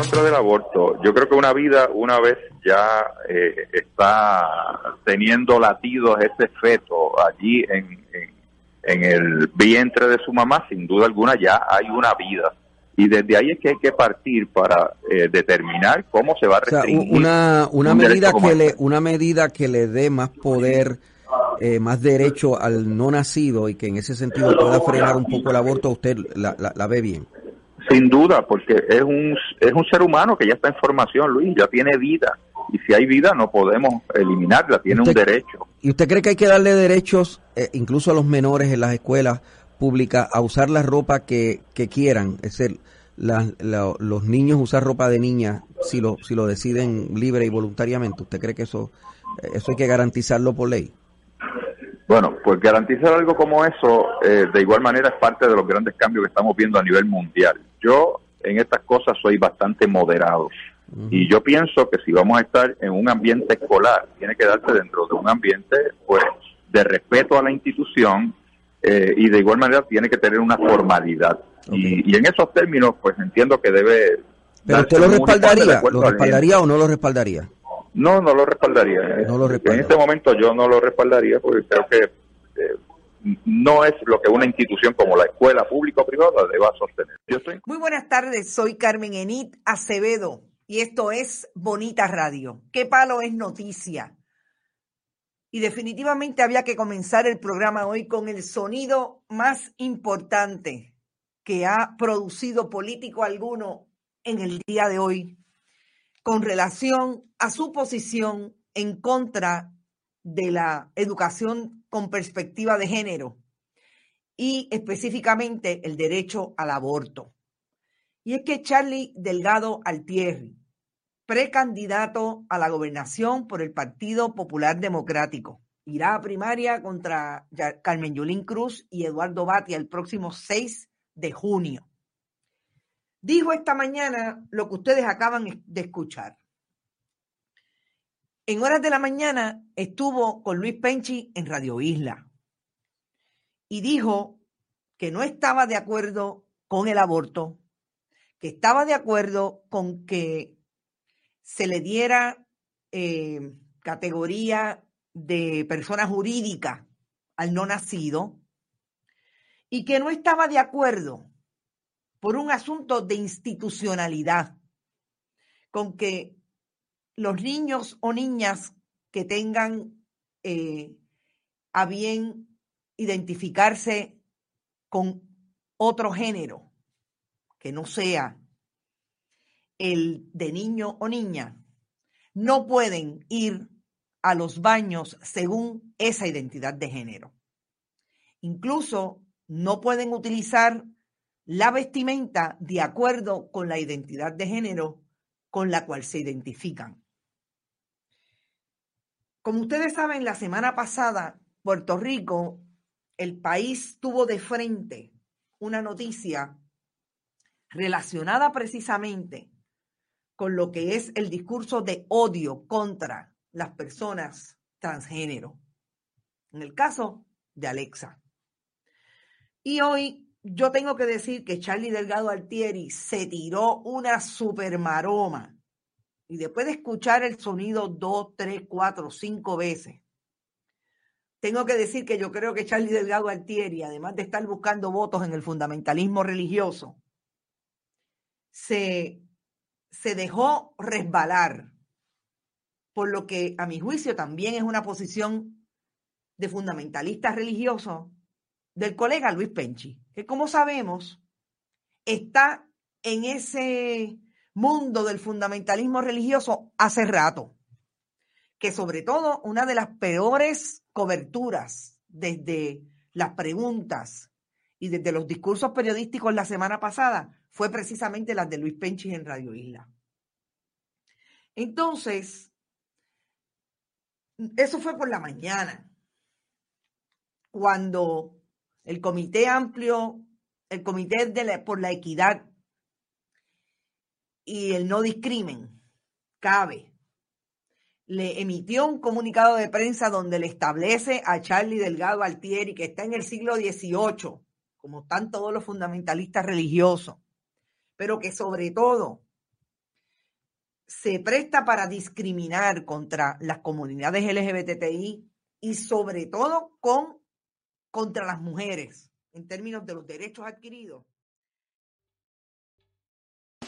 contra del aborto. Yo creo que una vida, una vez ya eh, está teniendo latidos ese feto allí en, en, el vientre de su mamá, sin duda alguna ya hay una vida. Y desde ahí es que hay que partir para eh, determinar cómo se va a restringir. una, una, medida que le, una medida que le dé más poder, eh, más derecho al no nacido y que en ese sentido pueda frenar un poco el aborto, usted la, la ve bien. Sin duda, porque es un, es un ser humano que ya está en formación, Luis, ya tiene vida. Y si hay vida, no podemos eliminarla, tiene un derecho. ¿Y usted cree que hay que darle derechos, eh, incluso a los menores en las escuelas públicas, a usar la ropa que, que quieran? Es decir, los niños usar ropa de niña si lo, si lo deciden libre y voluntariamente. ¿Usted cree que eso, eso hay que garantizarlo por ley? Bueno, pues garantizar algo como eso, eh, de igual manera, es parte de los grandes cambios que estamos viendo a nivel mundial. Yo en estas cosas soy bastante moderado y yo pienso que si vamos a estar en un ambiente escolar, tiene que darse dentro de un ambiente pues de respeto a la institución eh, y de igual manera tiene que tener una formalidad. Y, en esos términos, pues entiendo que debe... ¿Pero usted lo respaldaría? ¿Lo respaldaría o no lo respaldaría? No, no lo respaldaría. En este momento yo no lo respaldaría porque creo que eh, no es lo que una institución como la escuela pública o privada deba sostener. Muy buenas tardes, soy Carmen Enit Acevedo y esto es Bonita Radio. ¿Qué palo es noticia? Y definitivamente había que comenzar el programa hoy con el sonido más importante que ha producido político alguno en el día de hoy con relación a su posición en contra de la educación con perspectiva de género y específicamente el derecho al aborto. Y es que Charlie Delgado Altieri, precandidato a la gobernación por el Partido Popular Democrático, irá a primaria contra Carmen Yulín Cruz y Eduardo Batia el próximo 6 de junio. Dijo esta mañana lo que ustedes acaban de escuchar. En horas de la mañana estuvo con Luis Penchi en Radio Isla y dijo que no estaba de acuerdo con el aborto, que estaba de acuerdo con que se le diera eh, categoría de persona jurídica al no nacido y que no estaba de acuerdo por un asunto de institucionalidad con que los niños o niñas que tengan eh, a bien identificarse con otro género que no sea el de niño o niña, no pueden ir a los baños según esa identidad de género. Incluso no pueden utilizar la vestimenta de acuerdo con la identidad de género con la cual se identifican. Como ustedes saben, la semana pasada, Puerto Rico, el país tuvo de frente una noticia relacionada precisamente con lo que es el discurso de odio contra las personas transgénero. En el caso de Alexa. Y hoy yo tengo que decir que Charlie Delgado Altieri se tiró una super maroma y después de escuchar el sonido dos, tres, cuatro, cinco veces, tengo que decir que yo creo que Charlie Delgado Altieri, además de estar buscando votos en el fundamentalismo religioso, se, se dejó resbalar por lo que a mi juicio también es una posición de fundamentalista religioso del colega Luis Penchi, que como sabemos está en ese mundo del fundamentalismo religioso hace rato. Que sobre todo una de las peores coberturas desde las preguntas y desde los discursos periodísticos la semana pasada fue precisamente las de Luis Penchis en Radio Isla. Entonces, eso fue por la mañana, cuando el Comité Amplio, el Comité de por la Equidad y el no discrimen, cabe. Le emitió un comunicado de prensa donde le establece a Charlie Delgado Altieri que está en el siglo XVIII, como están todos los fundamentalistas religiosos, pero que sobre todo se presta para discriminar contra las comunidades LGBTI y sobre todo con, contra las mujeres en términos de los derechos adquiridos.